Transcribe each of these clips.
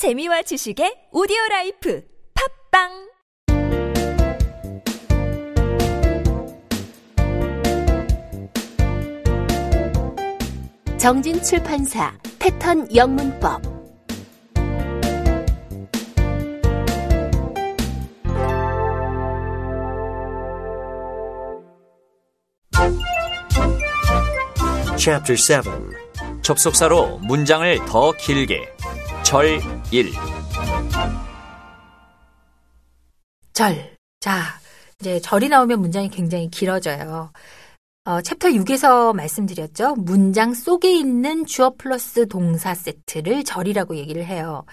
재미와 지식의 오디오 라이프 팝빵! 정진 출판사 패턴 영문법. Chapter 7 접속사로 문장을 더 길게. 절 1. 절. 자, 이제 절이 나오면 문장이 굉장히 길어져요. 어, 챕터 6에서 말씀드렸죠. 문장 속에 있는 주어 플러스 동사 세트를 절이라고 얘기를 해요.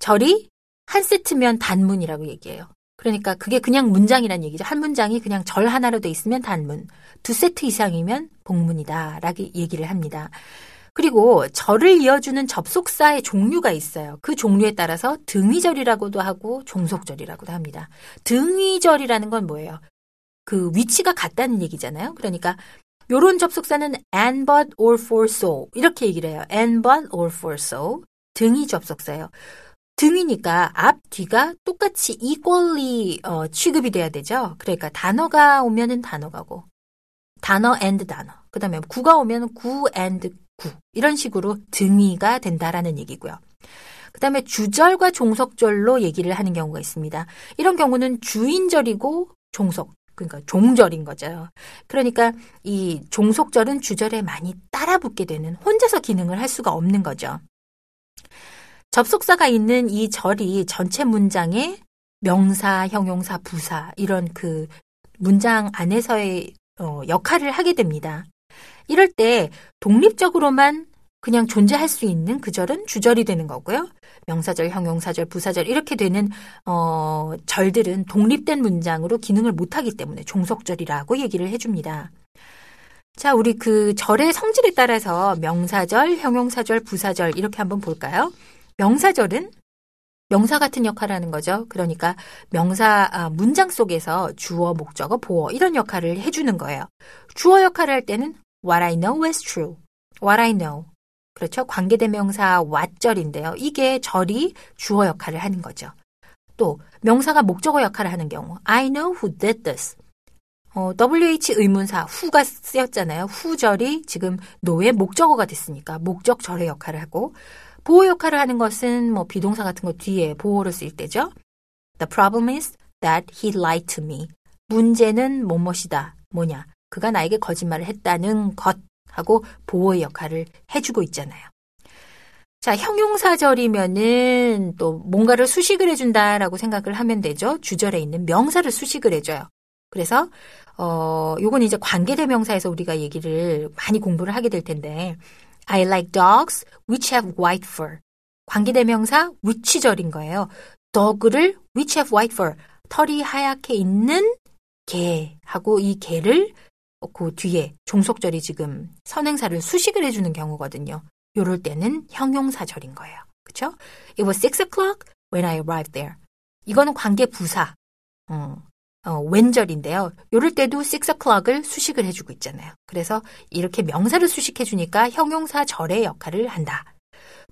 절이 한 세트면 단문이라고 얘기해요. 그러니까 그게 그냥 문장이란 얘기죠. 한 문장이 그냥 절 하나로 돼 있으면 단문, 두 세트 이상이면 복문이다. 라고 얘기를 합니다. 그리고 절을 이어주는 접속사의 종류가 있어요. 그 종류에 따라서 등위절이라고도 하고 종속절이라고도 합니다. 등위절이라는 건 뭐예요? 그 위치가 같다는 얘기잖아요. 그러니까 요런 접속사는 and but or for so 이렇게 얘기를 해요. and but or for so 등위 접속사예요. 등이니까 앞, 뒤가 똑같이 equally 어, 취급이 돼야 되죠. 그러니까 단어가 오면은 단어가고 단어 and 단어. 그 다음에 구가 오면 구 and 구. 이런 식으로 등위가 된다라는 얘기고요. 그 다음에 주절과 종속절로 얘기를 하는 경우가 있습니다. 이런 경우는 주인절이고 종속, 그러니까 종절인 거죠. 그러니까 이 종속절은 주절에 많이 따라붙게 되는 혼자서 기능을 할 수가 없는 거죠. 접속사가 있는 이 절이 전체 문장에 명사, 형용사, 부사 이런 그 문장 안에서의 어, 역할을 하게 됩니다. 이럴 때 독립적으로만 그냥 존재할 수 있는 그 절은 주절이 되는 거고요. 명사절, 형용사절, 부사절 이렇게 되는 어, 절들은 독립된 문장으로 기능을 못하기 때문에 종속절이라고 얘기를 해줍니다. 자, 우리 그 절의 성질에 따라서 명사절, 형용사절, 부사절 이렇게 한번 볼까요? 명사절은 명사 같은 역할을 하는 거죠. 그러니까 명사 아, 문장 속에서 주어, 목적어, 보어 이런 역할을 해주는 거예요. 주어 역할을 할 때는 What I know is true. What I know. 그렇죠. 관계대명사 what절인데요. 이게 절이 주어 역할을 하는 거죠. 또 명사가 목적어 역할을 하는 경우 I know who did this. 어, WH 의문사 who가 쓰였잖아요. who절이 지금 노의 목적어가 됐으니까 목적절의 역할을 하고 보호 역할을 하는 것은 뭐 비동사 같은 거 뒤에 보호를 쓸 때죠. The problem is that he lied to me. 문제는 뭐뭇이다. 뭐냐. 그가 나에게 거짓말을 했다는 것 하고 보호의 역할을 해주고 있잖아요. 자, 형용사절이면은 또 뭔가를 수식을 해준다라고 생각을 하면 되죠. 주절에 있는 명사를 수식을 해줘요. 그래서 어 요건 이제 관계대명사에서 우리가 얘기를 많이 공부를 하게 될 텐데 I like dogs which have white fur. 관계대명사 which절인 거예요. dog를 which have white fur. 털이 하얗게 있는 개하고 이 개를 그 뒤에 종속절이 지금 선행사를 수식을 해주는 경우거든요. 요럴 때는 형용사절인 거예요. 그쵸? It was six o'clock when I arrived there. 이거는 관계 부사. 어, 어, 왼절인데요. 요럴 때도 six o'clock을 수식을 해주고 있잖아요. 그래서 이렇게 명사를 수식해주니까 형용사 절의 역할을 한다.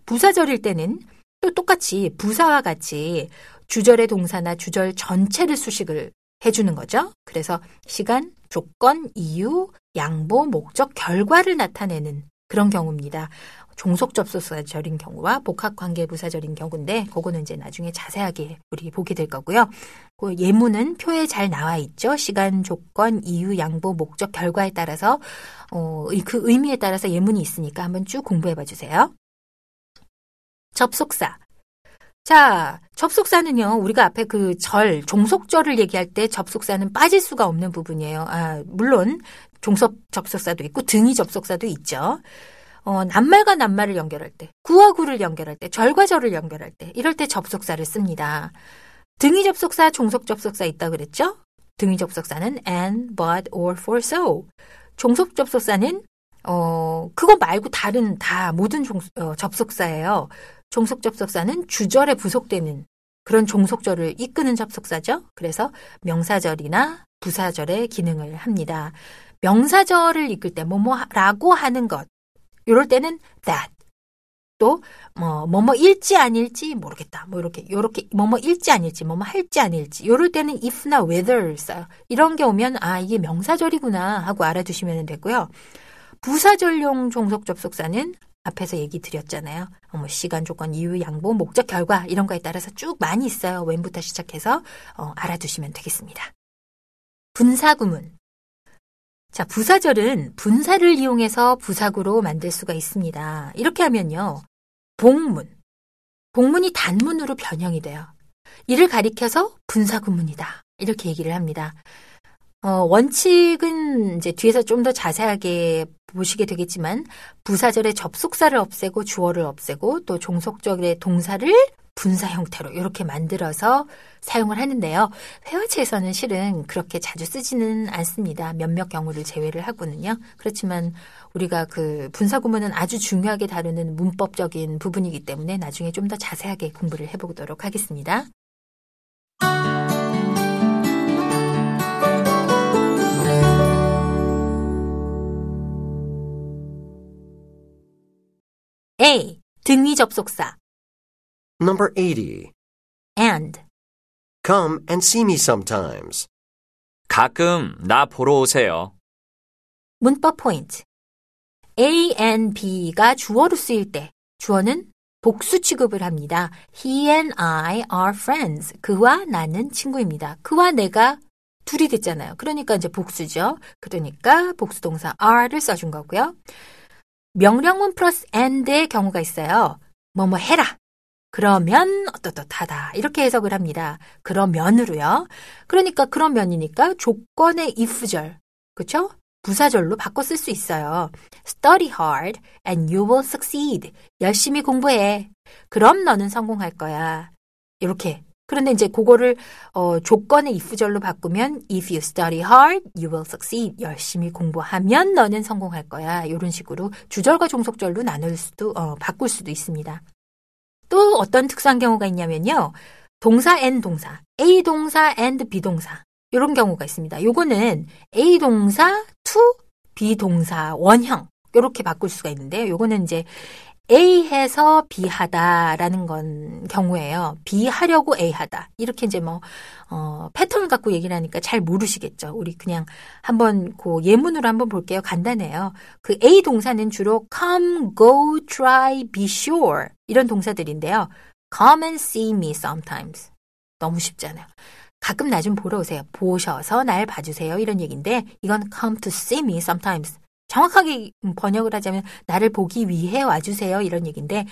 부사절일 때는 또 똑같이 부사와 같이 주절의 동사나 주절 전체를 수식을 해주는 거죠. 그래서 시간, 조건, 이유, 양보, 목적, 결과를 나타내는 그런 경우입니다. 종속 접속사절인 경우와 복합 관계 부사절인 경우인데 그거는 이제 나중에 자세하게 우리 보게 될 거고요. 그 예문은 표에 잘 나와 있죠. 시간, 조건, 이유, 양보, 목적, 결과에 따라서 어, 그 의미에 따라서 예문이 있으니까 한번 쭉 공부해 봐 주세요. 접속사. 자, 접속사는요, 우리가 앞에 그 절, 종속절을 얘기할 때 접속사는 빠질 수가 없는 부분이에요. 아, 물론, 종속 접속사도 있고, 등위 접속사도 있죠. 어, 낱말과 낱말을 연결할 때, 구와 구를 연결할 때, 절과 절을 연결할 때, 이럴 때 접속사를 씁니다. 등위 접속사, 종속 접속사 있다 그랬죠? 등위 접속사는 and, but, or, for, so. 종속 접속사는 어, 그거 말고 다른 다 모든 종, 어, 접속사예요. 종속 접속사는 주절에 부속되는 그런 종속절을 이끄는 접속사죠. 그래서 명사절이나 부사절의 기능을 합니다. 명사절을 이끌 때 뭐뭐라고 하는 것. 이럴 때는 that. 또 뭐 뭐뭐 일지 아닐지 모르겠다. 뭐 이렇게 요렇게 뭐뭐 일지 아닐지 뭐뭐 할지 아닐지 요럴 때는 if나 whether 써요. 이런 게 오면 아 이게 명사절이구나 하고 알아두시면 되고요. 부사절용 종속 접속사는 앞에서 얘기 드렸잖아요. 어, 뭐 시간, 조건, 이유, 양보, 목적, 결과 이런 거에 따라서 쭉 많이 있어요. 웬부터 시작해서 어, 알아두시면 되겠습니다. 분사구문. 자, 부사절은 분사를 이용해서 부사구로 만들 수가 있습니다. 이렇게 하면요. 복문. 복문이 단문으로 변형이 돼요. 이를 가리켜서 분사구문이다. 이렇게 얘기를 합니다. 어, 원칙은 이제 뒤에서 좀 더 자세하게 보시게 되겠지만 부사절의 접속사를 없애고 주어를 없애고 또 종속절의 동사를 분사 형태로 이렇게 만들어서 사용을 하는데요. 회화체에서는 실은 그렇게 자주 쓰지는 않습니다. 몇몇 경우를 제외를 하고는요. 그렇지만 우리가 그 분사 구문은 아주 중요하게 다루는 문법적인 부분이기 때문에 나중에 좀 더 자세하게 공부를 해보도록 하겠습니다. A. 등위 접속사 Number 80. and Come and see me sometimes. 가끔 나 보러 오세요. 문법 포인트. A and B가 주어로 쓰일 때 주어는 복수 취급을 합니다. He and I are friends. 그와 나는 친구입니다. 그와 내가 둘이 됐잖아요. 그러니까 이제 복수죠. 그러니까 복수 동사 are를 써준 거고요. 명령문 플러스 and의 경우가 있어요. 뭐뭐 해라. 그러면 어떻듯하다 이렇게 해석을 합니다. 그러면으로요. 그러니까 그러면이니까 조건의 if절, 그렇죠? 부사절로 바꿔 쓸 수 있어요. Study hard and you will succeed. 열심히 공부해. 그럼 너는 성공할 거야. 이렇게. 그런데 이제 그거를 어, 조건의 if절로 바꾸면 if you study hard, you will succeed. 열심히 공부하면 너는 성공할 거야. 이런 식으로 주절과 종속절로 나눌 수도 어, 바꿀 수도 있습니다. 또 어떤 특수한 경우가 있냐면요. 동사 and 동사, A 동사 and B 동사 이런 경우가 있습니다. 요거는 A 동사 to B 동사 원형 이렇게 바꿀 수가 있는데 요거는 이제 A 해서 B 하다라는 건 경우예요. B 하려고 A 하다. 이렇게 이제 뭐, 어, 패턴을 갖고 얘기를 하니까 잘 모르시겠죠. 우리 그냥 한번 그 예문으로 한번 볼게요. 간단해요. 그 A 동사는 주로 come, go, try, be sure. 이런 동사들인데요. come and see me sometimes. 너무 쉽잖아요. 가끔 나 좀 보러 오세요. 보셔서 날 봐주세요. 이런 얘기인데, 이건 come to see me sometimes. 정확하게 번역을 하자면 나를 보기 위해 와주세요 이런 얘기인데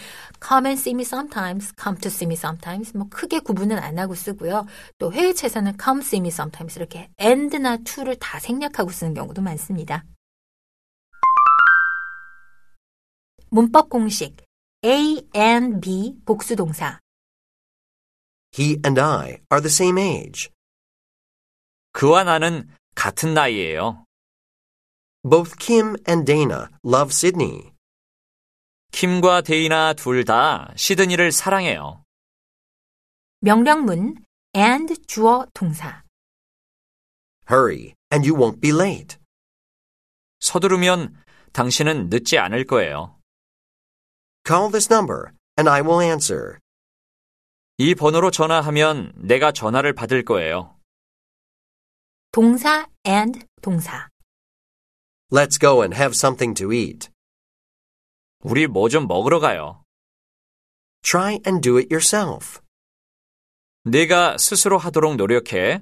come and see me sometimes, come to see me sometimes 뭐 크게 구분은 안 하고 쓰고요. 또 회의체에서는 come see me sometimes 이렇게 and나 to를 다 생략하고 쓰는 경우도 많습니다. 문법 공식 A and B 복수동사 He and I are the same age. 그와 나는 같은 나이예요. Both Kim and Dana love Sydney. 킴과 데이나 둘 다 시드니를 사랑해요. 명령문 and 주어 동사 Hurry, and you won't be late. 서두르면 당신은 늦지 않을 거예요. Call this number, and I will answer. 이 번호로 전화하면 내가 전화를 받을 거예요. 동사 and 동사 Let's go and have something to eat. 우리 뭐 좀 먹으러 가요. Try and do it yourself. 내가 스스로 하도록 노력해.